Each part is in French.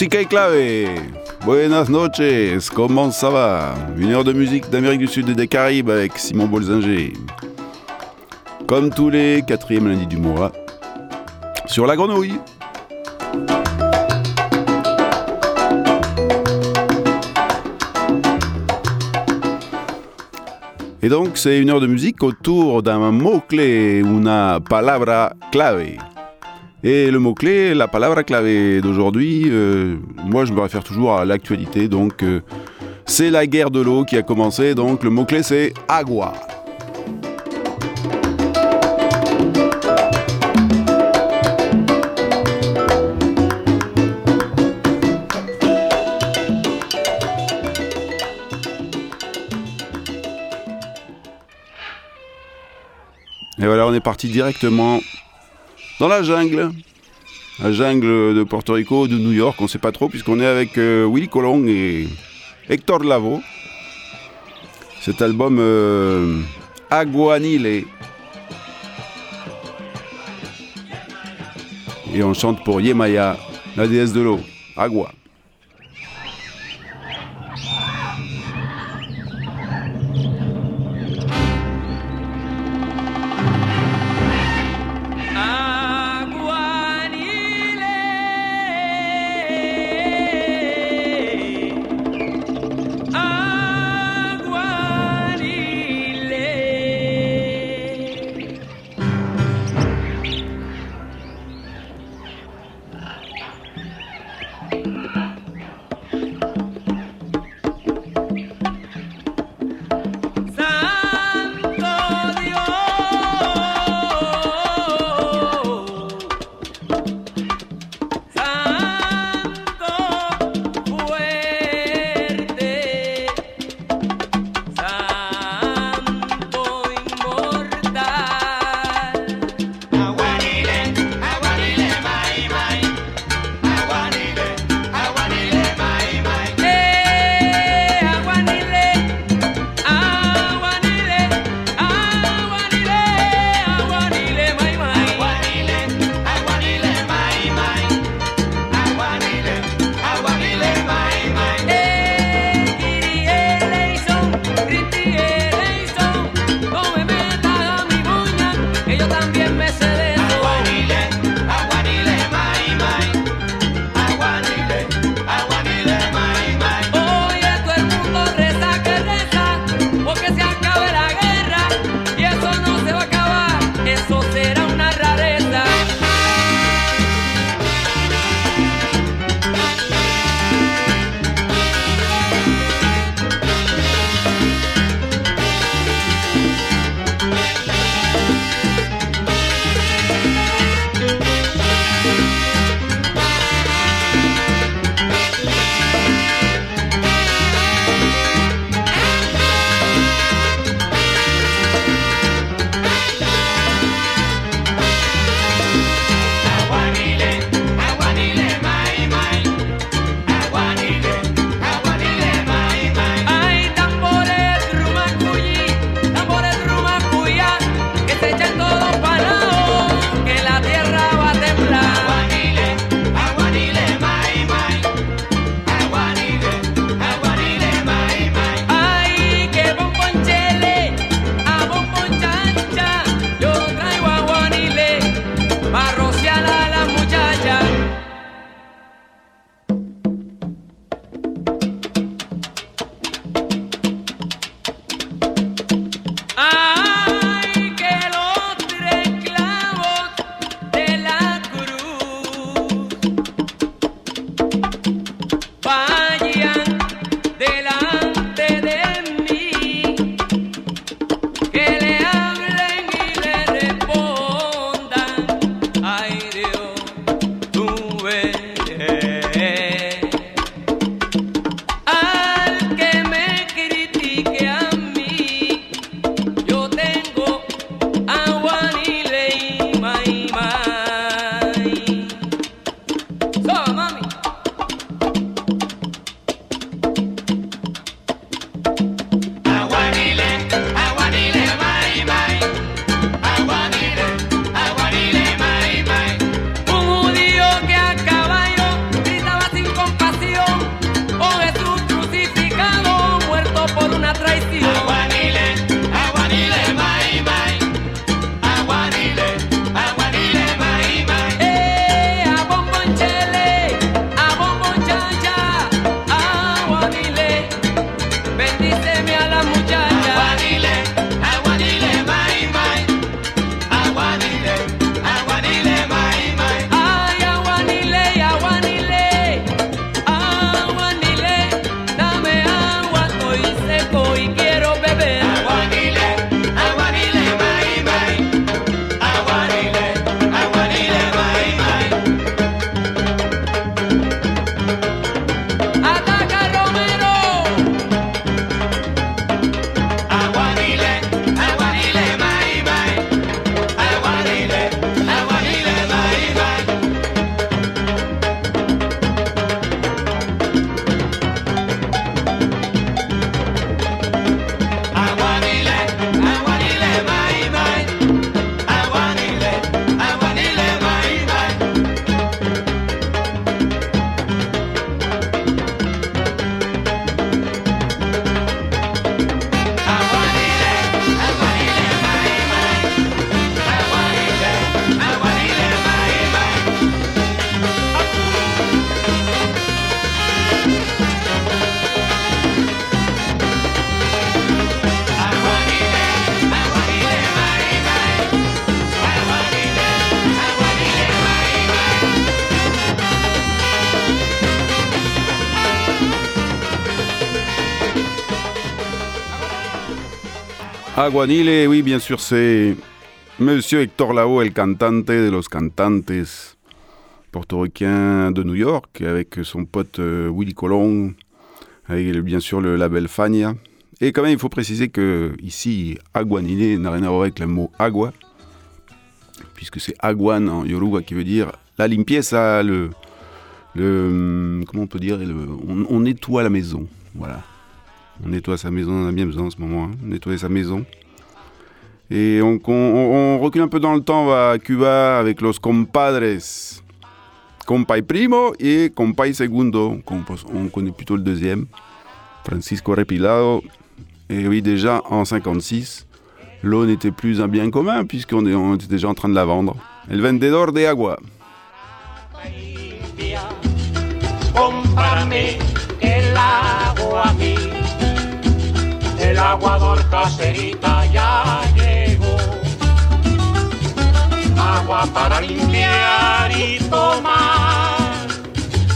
Musica y clave. Buenas noches, comment ça va? Une heure de musique d'Amérique du Sud et des Caraïbes avec Simon Bolzinger. Comme tous les quatrièmes lundis du mois, sur la grenouille. Et donc, c'est une heure de musique autour d'un mot-clé, una palabra clave. Et le mot-clé, la palabra clave d'aujourd'hui, euh, moi je me réfère toujours à l'actualité, donc euh, c'est la guerre de l'eau qui a commencé, donc le mot-clé c'est agua. Et voilà, on est parti directement dans la jungle. La jungle de Porto Rico, de New York, on ne sait pas trop, puisqu'on est avec euh, Willy Colon et Hector Lavo. Cet album euh, Aguanile. Et on chante pour Yemaya, la déesse de l'eau. Agua. Aguanile, oui, bien sûr, c'est Monsieur Hector Lao, el cantante de los cantantes portoricain de New York, avec son pote euh, Willy Colon, avec bien sûr le label Fania. Et quand même, il faut préciser que ici, Aguanile n'a rien à voir avec le mot agua, puisque c'est aguan en yoruba qui veut dire la limpieza, le, le comment on peut dire, on, nettoie la maison, voilà. On nettoie sa maison, on a bien besoin en ce moment, hein, nettoyer sa maison. Et on, recule un peu dans le temps, on va à Cuba avec los compadres. Compay primo et compay segundo. On connaît plutôt le deuxième. Francisco Repilado. Et oui, déjà en 56, l'eau n'était plus un bien commun puisqu'on on était déjà en train de la vendre. El vendedor de agua. el agua El aguador caserita ya llegó. Agua para limpiar y tomar.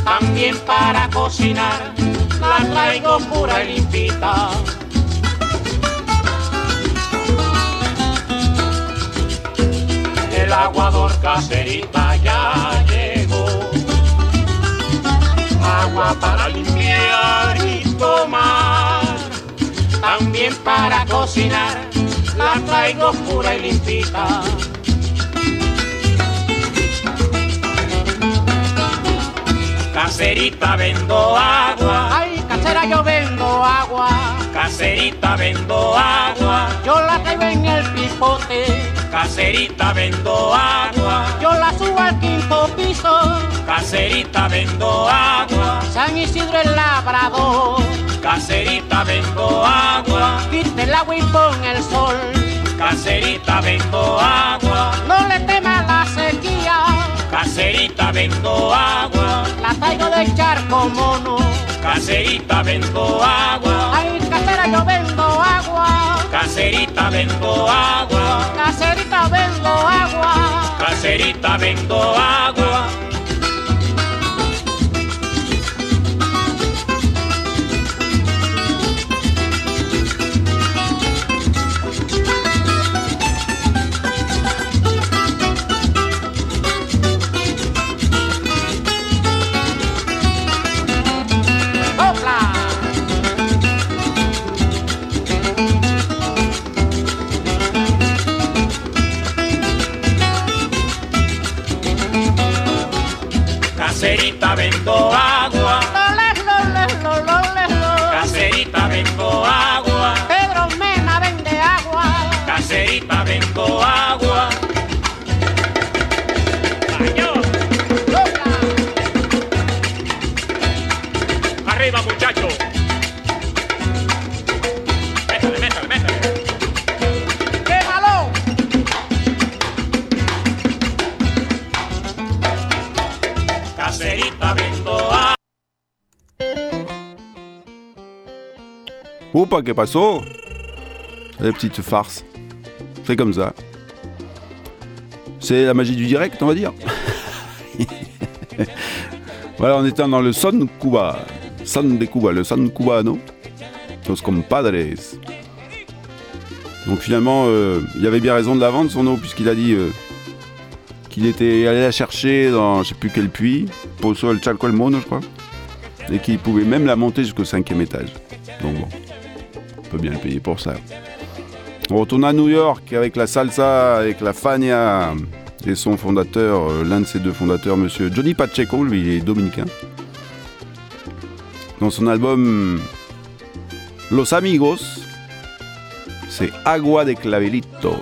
También para cocinar. La traigo pura y limpita. El aguador caserita ya llegó. Agua para limpiar y tomar también para cocinar la traigo pura y limpita. Caserita vendo agua. Ay, casera yo vendo agua. Caserita vendo agua. Yo la traigo en el pipote. Caserita vendo agua. Yo la subo al quinto piso. Caserita vendo agua. San Isidro el labrador. Caserita vendo agua. Quite el agua y pon el sol. Caserita vendo agua. No le tema la sequía. Caserita vendo agua. La traigo de charco mono. Caserita vendo agua. Ay, casera yo vendo agua. Caserita vendo agua. Caserita vendo agua. Caserita vendo agua. go. Bye. Opa, que pasó La petite farce. C'est comme ça. C'est la magie du direct, on va dire. voilà, on était dans le son Cuba. Son de Cuba, le son cubano. Los compadres. Donc finalement, euh, il avait bien raison de la vendre son eau, puisqu'il a dit euh, qu'il était allé la chercher dans je sais plus quel puits, Pozo el Chalco el Mono, je crois, et qu'il pouvait même la monter jusqu'au cinquième étage. Donc bon, on bien le payer pour ça. On retourne à New York avec la salsa, avec la Fania et son fondateur, euh, l'un de ses deux fondateurs, monsieur Johnny Pacheco, lui il est dominicain. Dans son album Los Amigos, c'est Agua de Clavelito.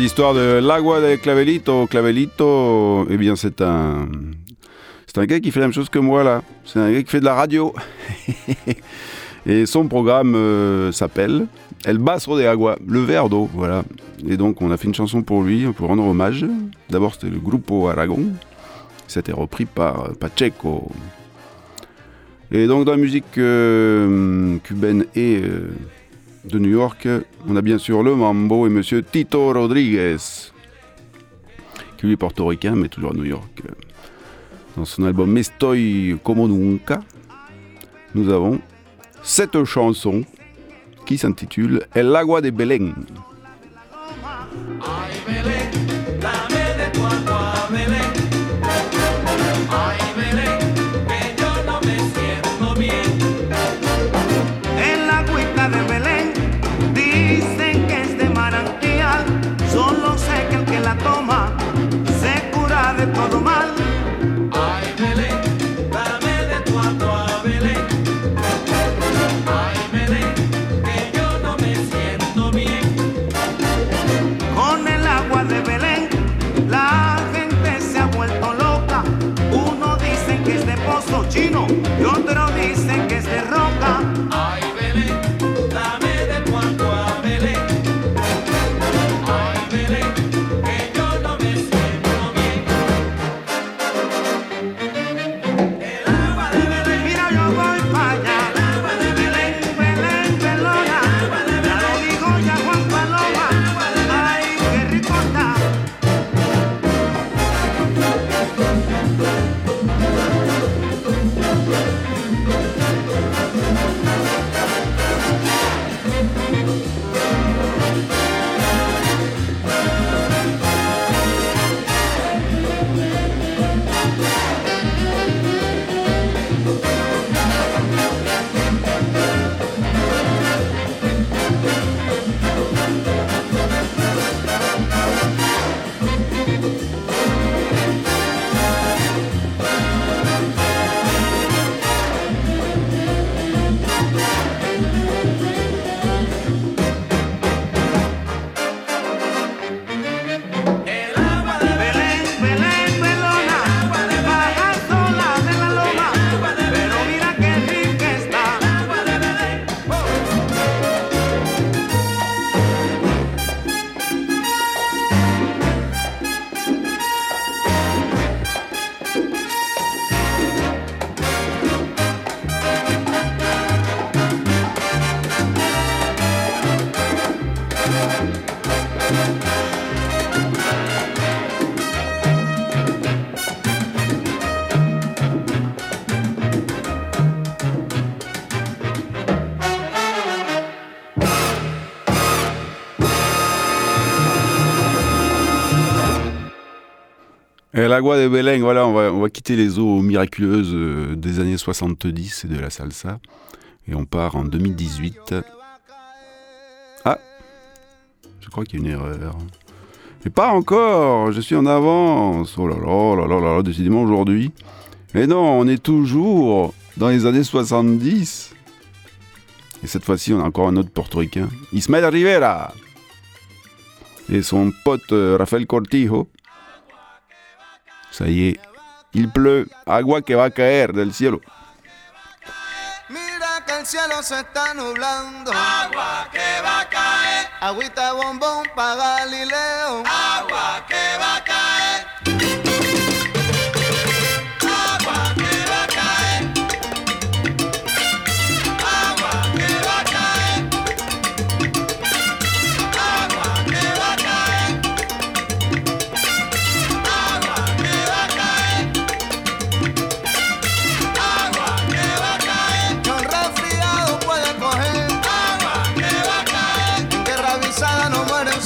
L'histoire de l'agua de Clavelito. Clavelito, eh bien, c'est un. C'est un gars qui fait la même chose que moi là. C'est un gars qui fait de la radio. Et son programme euh, s'appelle El Basso de Agua, le verre d'eau, voilà. Et donc on a fait une chanson pour lui, pour rendre hommage. D'abord c'était le Grupo Aragon, c'était repris par Pacheco. Et donc dans la musique euh, cubaine et euh, de New York, on a bien sûr le mambo et monsieur Tito Rodriguez, qui lui est portoricain mais toujours à New York. Dans son album Estoy como nunca, nous avons cette chanson qui s'intitule El agua de Belén. De voilà, on va, quitter les eaux miraculeuses euh, des années 70 et de la salsa. Et on part en 2018. Ah Je crois qu'il y a une erreur. Mais pas encore Je suis en avance Oh là là, oh là là, là là, décidément aujourd'hui. Mais non, on est toujours dans les années 70. Et cette fois-ci, on a encore un autre portoricain. Ismael Rivera Et son pote euh, Rafael Cortijo. Ça y est, il pleut, agua que va a caer del cielo. Mira que el cielo se está nublando. agua que va a caer, Agüita bombón pa' Galileo. agua que va a caer.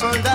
Va a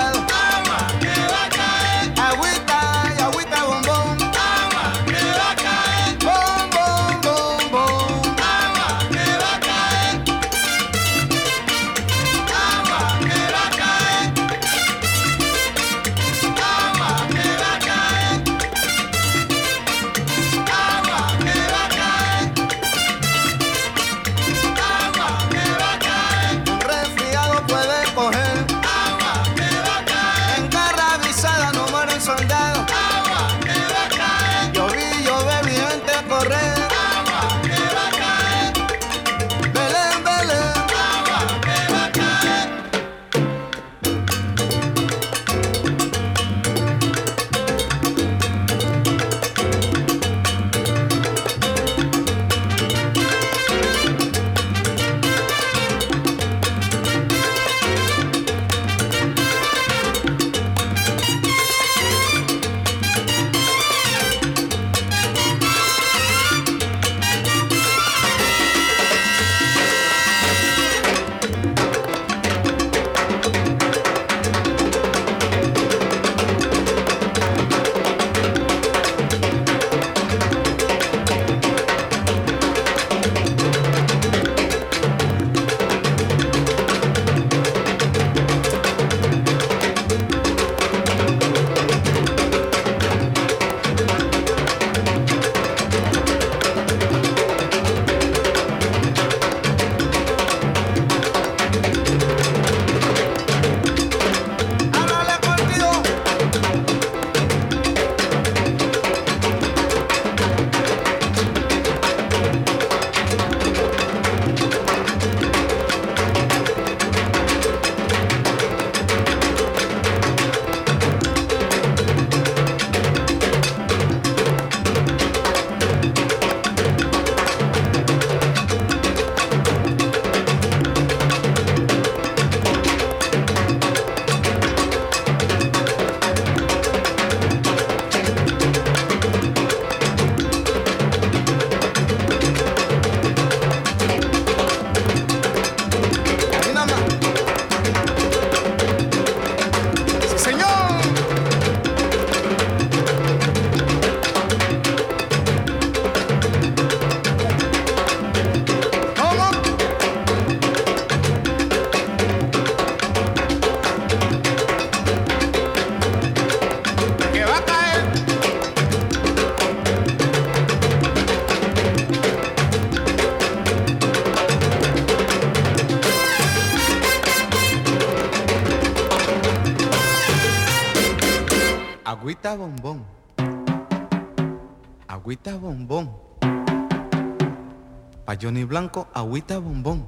Johnny Blanco, agüita bombón.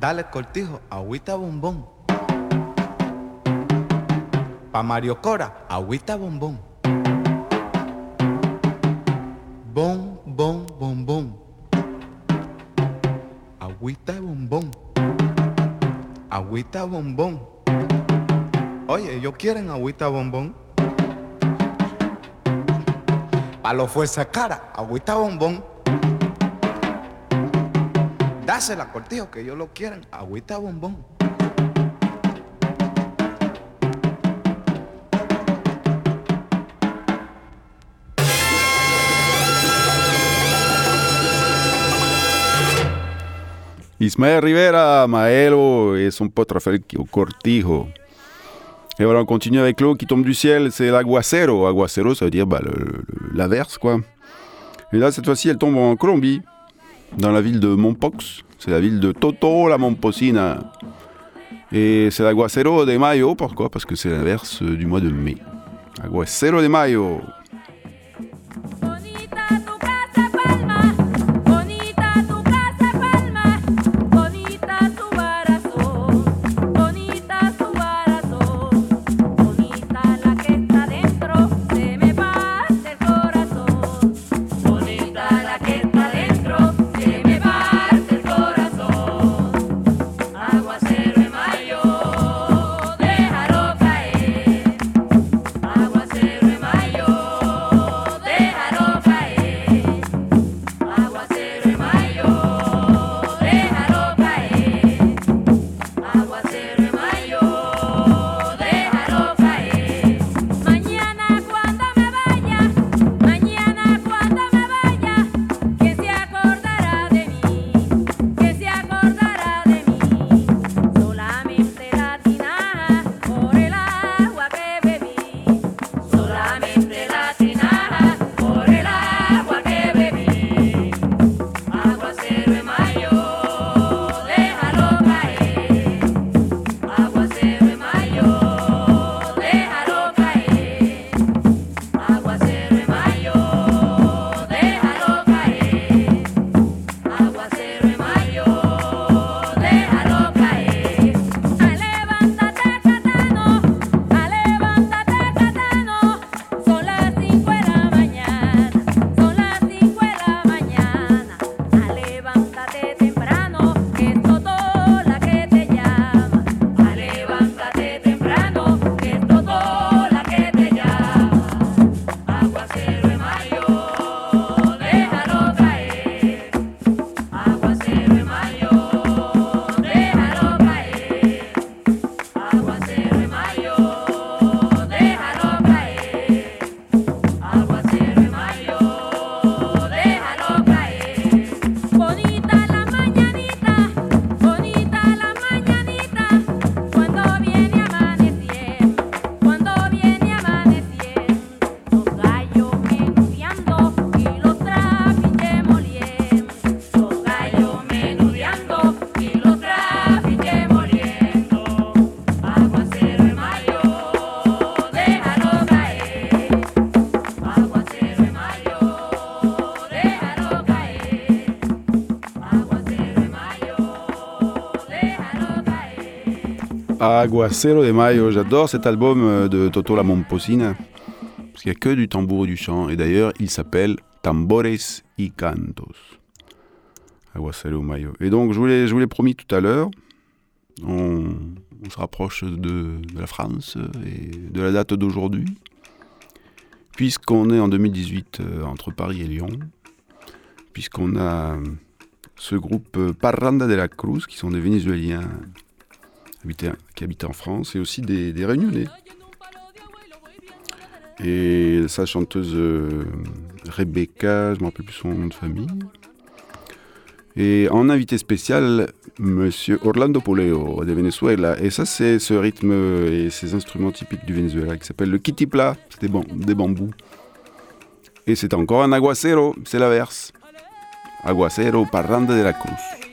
Dale cortijo, agüita bombón. Pa' Mario Cora, agüita bombón. Bom, bom, bombón. Agüita bombón. Agüita bombón. Oye, ellos quieren agüita bombón. Pa' los fuerza cara, agüita bombón. Dásela, cortijo, que ellos lo quieren, agüita bombón. Ismael Rivera, Maelo son pote Rafael Cortijo. Et voilà, on continue avec l'eau qui tombe du ciel, c'est l'aguacero. Aguacero, ça veut dire bah, l'averse, quoi. Et là, cette fois-ci, elle tombe en Colombie, dans la ville de Mompox. C'est la ville de Toto, la Momposina. Et c'est l'aguacero de mayo, pourquoi? Parce que c'est l'inverse du mois de mai. Aguacero de mayo. Aguacero de Mayo, j'adore cet album euh, de Toto la Momposina, parce qu'il n'y a que du tambour et du chant, et d'ailleurs il s'appelle Tambores y Cantos. Aguacero de Mayo. Et donc je vous l'ai, promis tout à l'heure, on, se rapproche de, de la France et de la date d'aujourd'hui, puisqu'on est en 2018 euh, entre Paris et Lyon, puisqu'on a euh, ce groupe euh, Parranda de la Cruz, qui sont des Vénézuéliens habitaient- qui habitaient en France, et aussi des, Réunionnais. Et sa chanteuse euh, Rebecca, je ne me rappelle plus son nom de famille. Et en invité spécial, Monsieur Orlando Poleo de Venezuela. Et ça, c'est ce rythme et ces instruments typiques du Venezuela qui s'appelle le kitipla, c'est des, des bambous. Et c'est encore un aguacero, c'est l'inverse. Aguacero Parranda de la Cruz.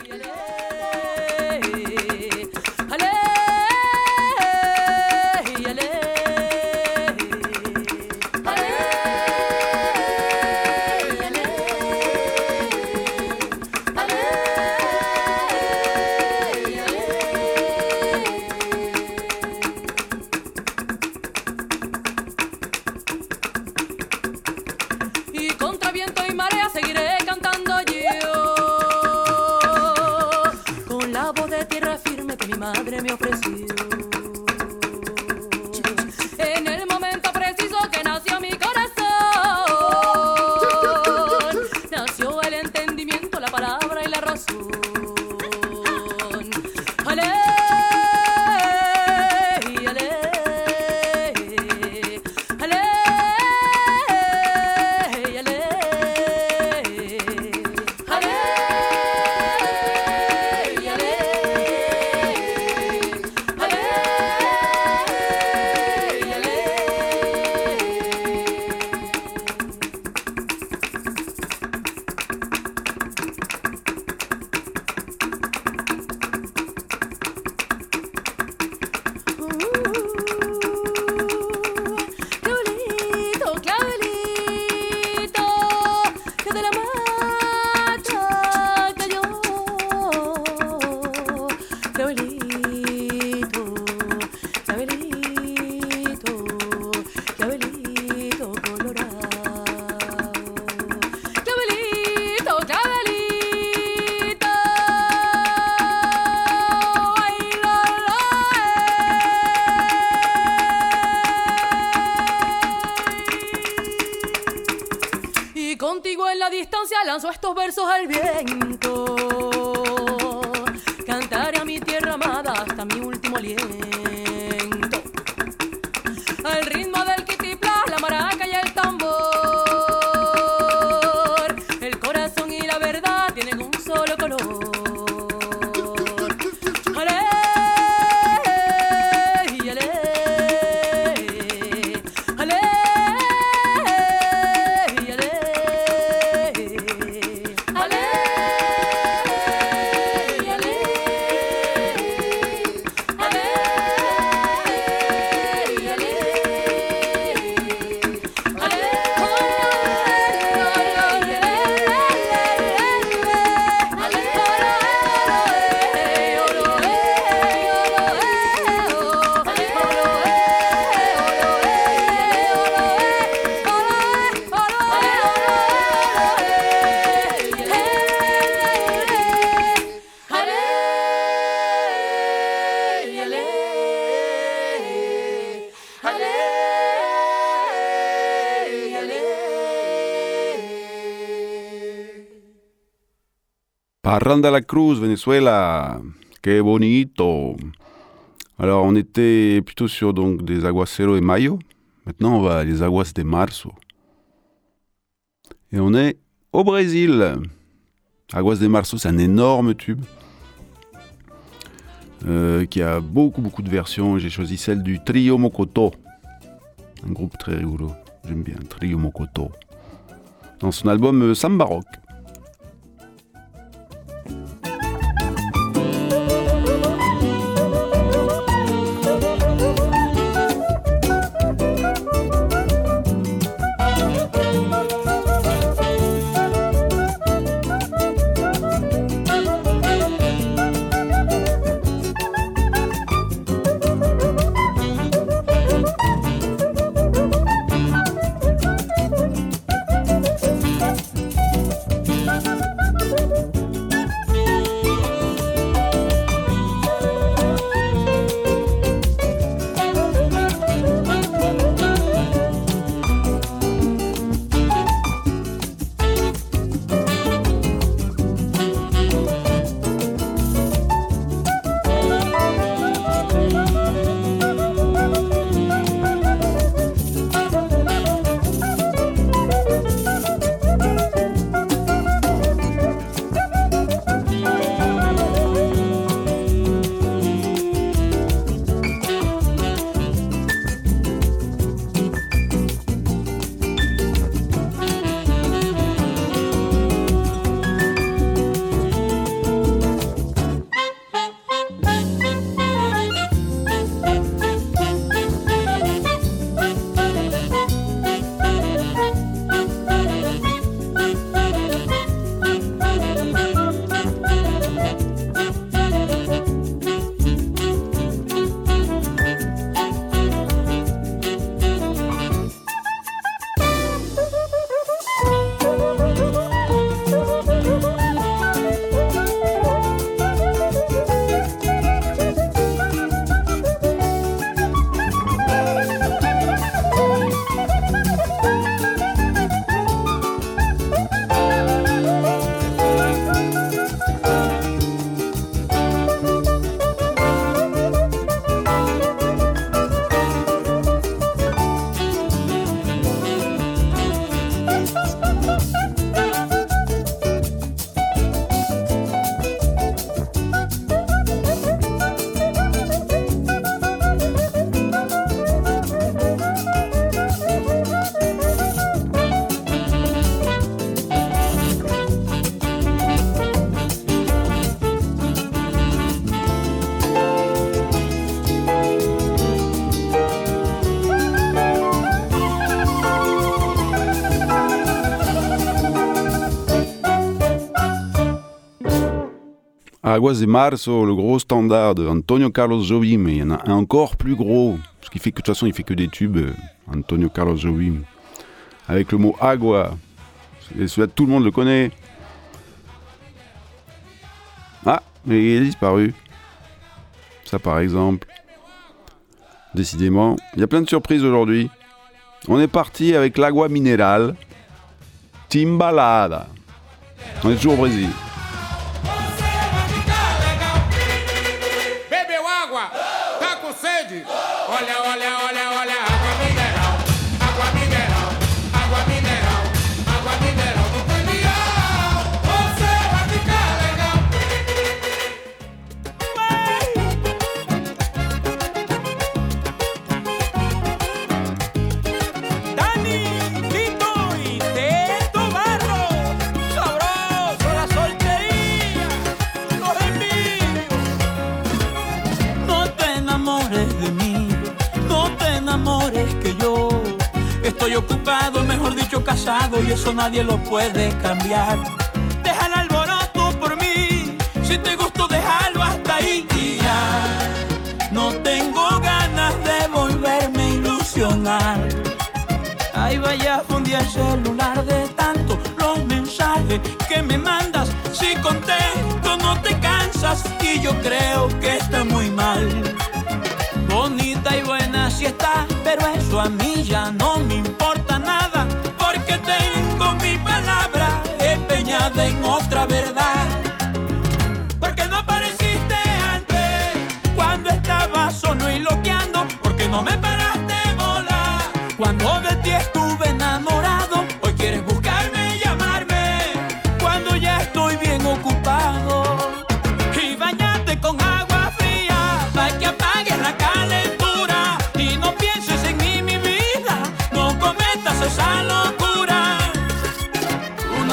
Parranda la Cruz, Venezuela. Que bonito. Alors, on était plutôt sur donc des aguaceros de mayo. Maintenant, on va à les aguas de marzo. Et on est au Brésil. Aguas de marzo, c'est un énorme tube euh, qui a beaucoup, beaucoup de versions. J'ai choisi celle du Trio Mokoto. Un groupe très rigolo. J'aime bien Trio Mokoto. Dans son album euh, Samba Rock. Aguas de Marzo, le gros standard de Antonio Carlos Jobim, mais il y en a un encore plus gros, parce qu'il fait que de toute façon il fait que des tubes, euh, Antonio Carlos Jobim, avec le mot agua. Et tout le monde le connaît. Ah, il est disparu. Ça par exemple. Décidément, il y a plein de surprises aujourd'hui. On est parti avec l'agua minéral, Timbalada. On est toujours au Brésil. Eso nadie lo puede cambiar. Deja el alboroto por mí, si te gustó déjalo hasta ahí y ya. No tengo ganas de volverme a ilusionar. Ay, vaya, fundí el celular de tanto los mensajes que me mandas. Si contesto, no te cansas y yo creo que está muy mal. Bonita y buena si está, pero eso a mí ya no en otra verdad.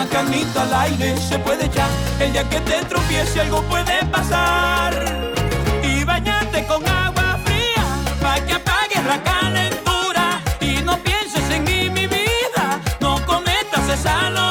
Una canita al aire se puede echar. El día que te tropiece algo puede pasar. Y bañate con agua fría para que apagues la calentura. Y no pienses en mí, mi vida. No cometas esa locura.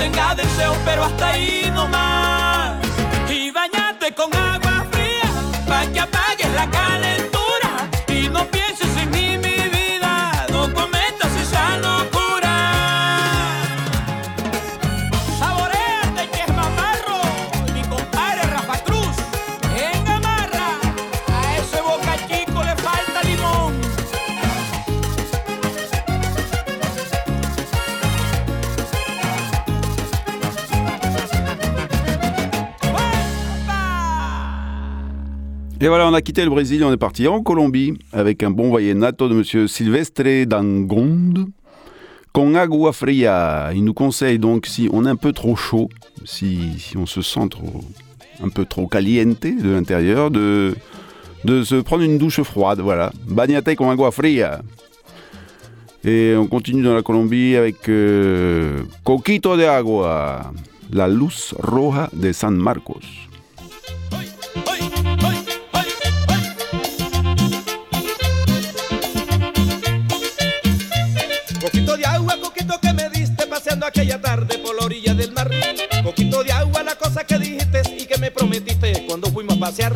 Tenga deseo, pero hasta ahí no más. Y bañate con agua fría para que apagues voilà, on a quitté le Brésil, on est parti en Colombie avec un bon vallenato de monsieur Silvestre Dangonde Con agua fría. Il nous conseille donc, si on est un peu trop chaud, si, si on se sent trop, un peu trop caliente de l'intérieur, de, de se prendre une douche froide. Voilà. Bagnate con agua fría. Et on continue dans la Colombie avec euh, Coquito de agua. La luz roja de San Marcos. Coquito de agua, la cosa que dijiste y que me prometiste cuando fuimos a pasear.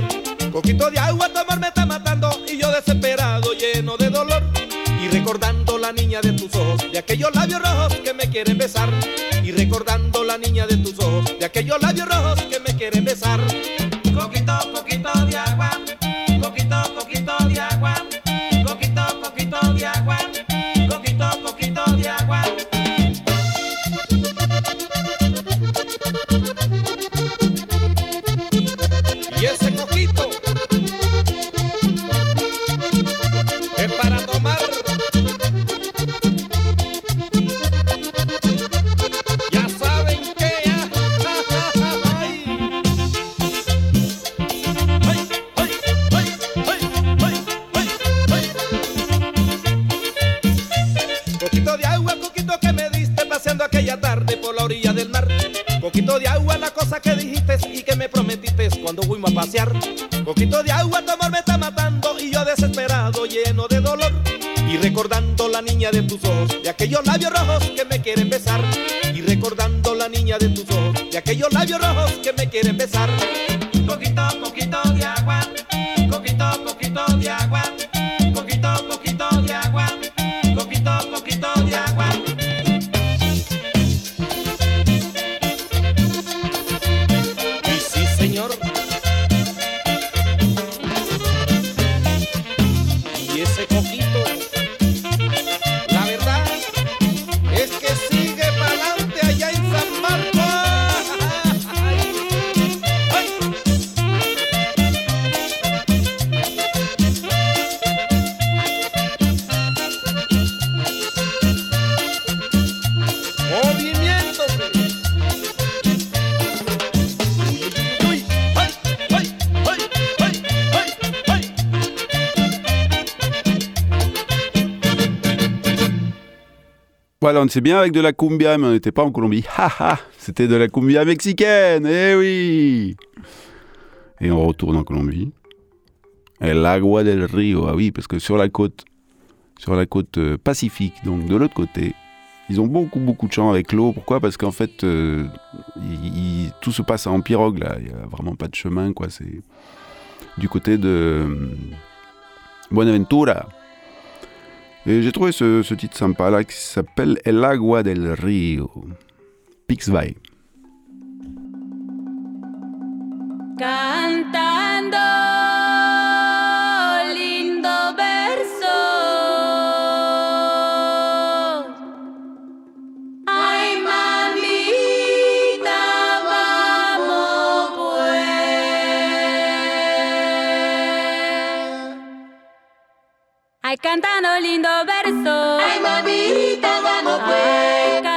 Coquito de agua, tu amor me está matando y yo desesperado, lleno de dolor. Y recordando la niña de tus ojos, de aquellos labios rojos que me quieren besar. Y recordando la niña de tus ojos, de aquellos labios rojos que me quieren besar. Sait bien avec de la cumbia, mais on n'était pas en Colombie. Haha, c'était de la cumbia mexicaine, eh oui Et on retourne en Colombie. El agua del río, ah oui, parce que sur la côte, sur la côte euh, pacifique, donc de l'autre côté, ils ont beaucoup beaucoup de chants avec l'eau. Pourquoi? Parce qu'en fait, euh, tout se passe en pirogue là. Il y a vraiment pas de chemin, quoi. C'est du côté de euh, Buenaventura. Et j'ai trouvé ce, ce titre sympa là qui s'appelle El agua del río. Pixby. Cantando Ay, cantando lindo verso. Ay, mamita, vamos pues. cantando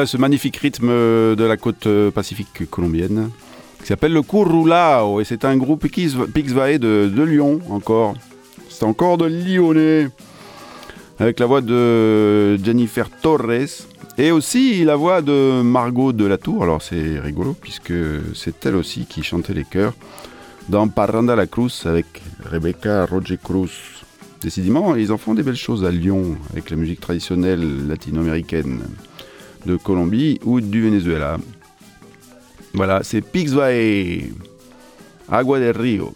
voilà ce magnifique rythme de la côte euh, pacifique colombienne qui s'appelle le Curulao et c'est un groupe Pix de, de Lyon encore. C'est encore de Lyonnais avec la voix de Jennifer Torres et aussi la voix de Margot de la Tour. Alors c'est rigolo puisque c'est elle aussi qui chantait les chœurs dans Parranda la Cruz avec Rebecca Roger Cruz. Décidément, ils en font des belles choses à Lyon avec la musique traditionnelle latino-américaine de Colombie ou du Venezuela. Voilà, c'est Pixvae, Agua del Rio.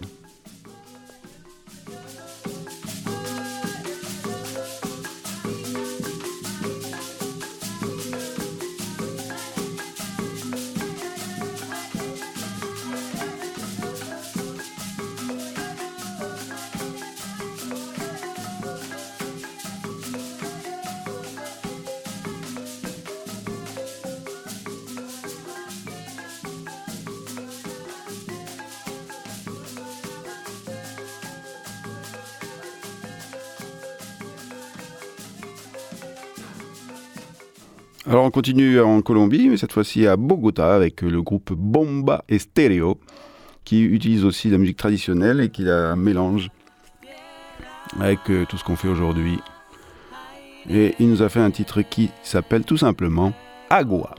Continue en Colombie, mais cette fois-ci à Bogota avec le groupe Bomba Estéreo, qui utilise aussi la musique traditionnelle et qui la mélange avec euh, tout ce qu'on fait aujourd'hui. Et il nous a fait un titre qui s'appelle tout simplement. Agua,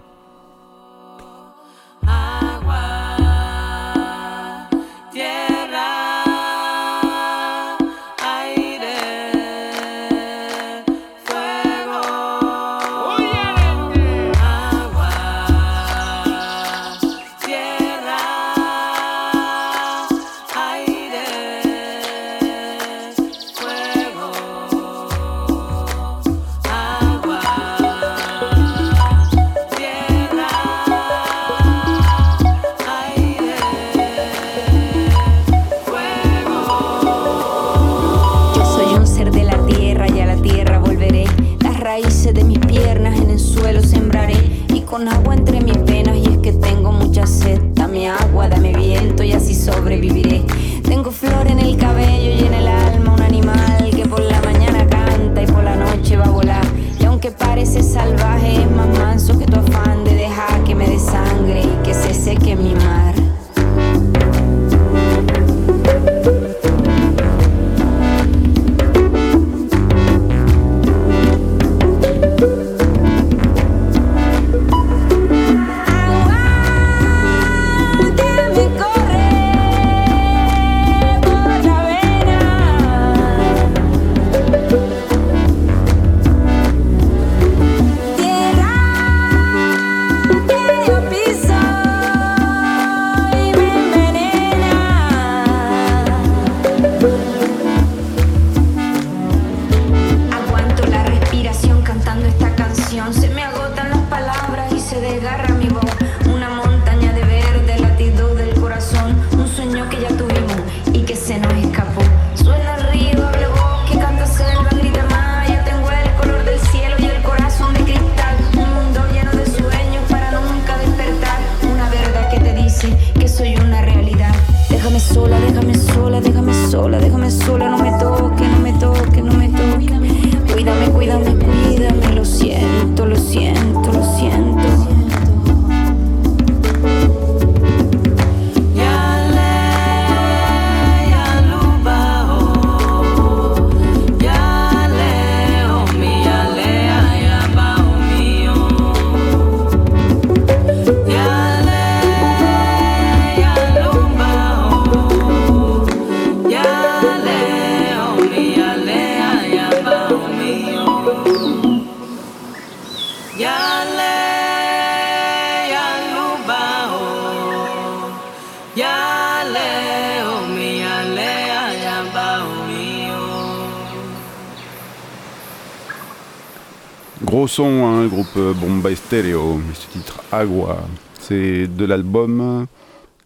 le groupe euh, Bomba Estéreo, et ce titre Agua, c'est de l'album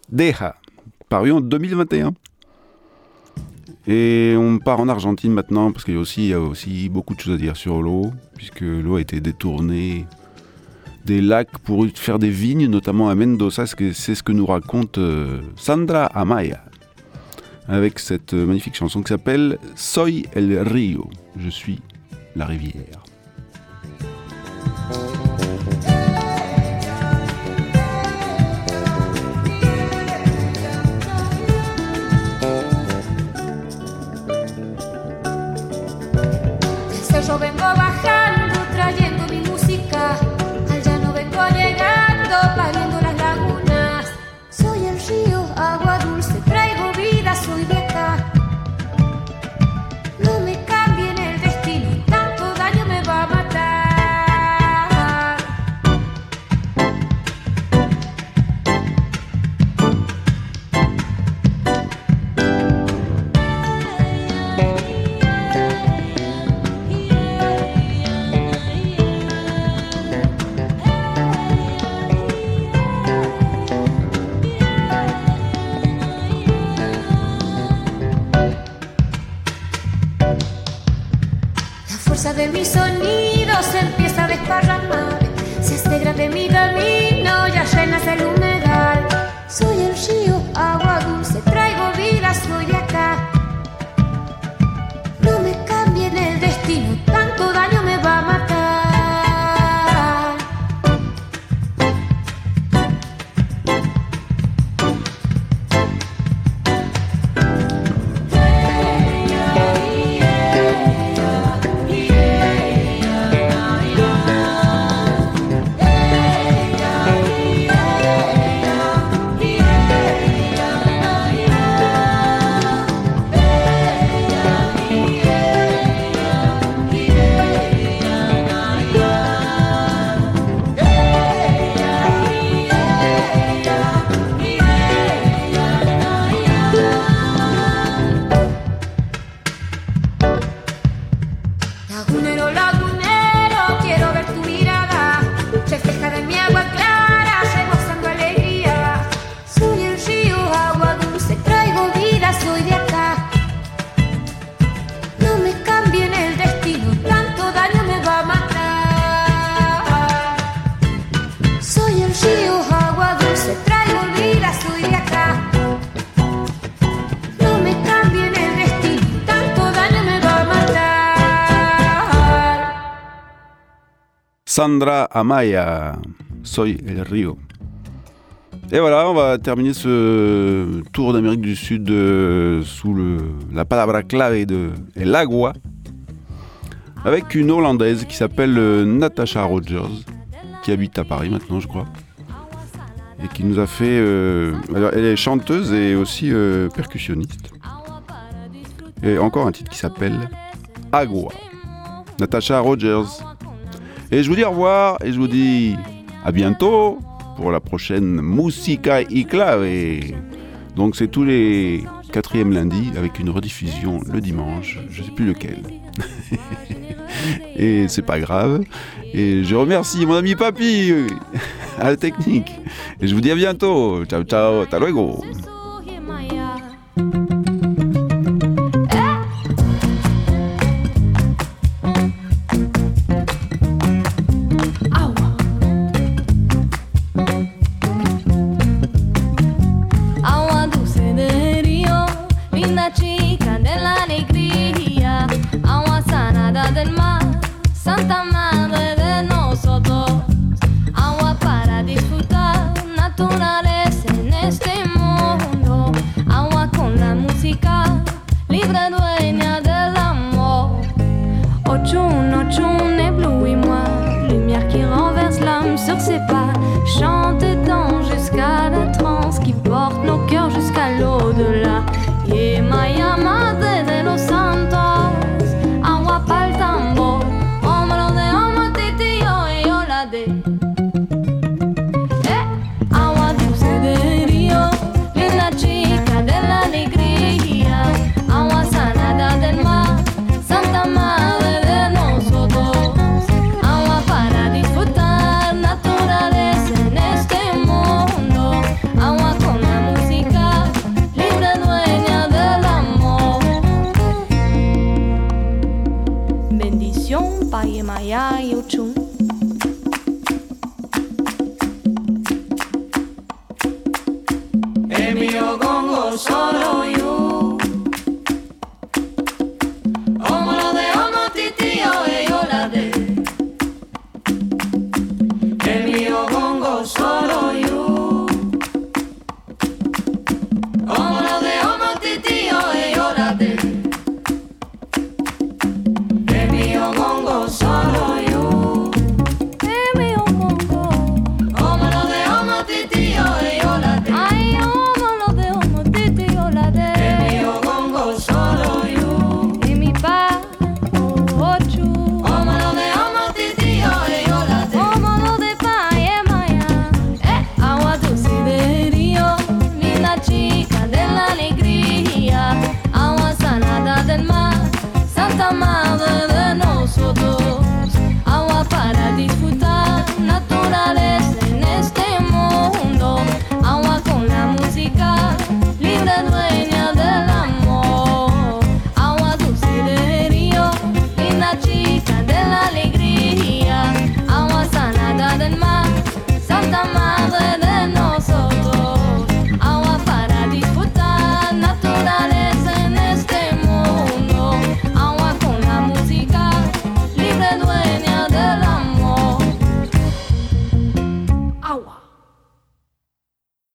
Deja, paru en 2021. Et on part en Argentine maintenant, parce qu'il y a aussi, y a aussi beaucoup de choses à dire sur l'eau, puisque l'eau a été détournée des lacs pour faire des vignes, notamment à Mendoza, c'est ce que- nous raconte euh, Sandra Amaya, avec cette euh, magnifique chanson qui s'appelle Soy el Río, je suis la rivière. Agua, de mi sonido se empieza a desparramar. Se hace grande mi camino, ya llenas el Sandra Amaya, Soy el Rio. Et voilà, on va terminer ce tour d'Amérique du Sud euh, sous le, la palabra clave de El Agua avec une Hollandaise qui s'appelle euh, Natasha Rogers, qui habite à Paris maintenant, je crois, et qui nous a fait. euh, elle est chanteuse et aussi euh, percussionniste. Et encore un titre qui s'appelle Agua. Natasha Rogers. Et je vous dis au revoir et je vous dis à bientôt pour la prochaine Musica y Clave. Donc c'est tous les quatrièmes lundis avec une rediffusion le dimanche, je sais plus lequel. et c'est pas grave. Et je remercie mon ami Papy à la technique. Et je vous dis à bientôt. Ciao ciao, hasta luego.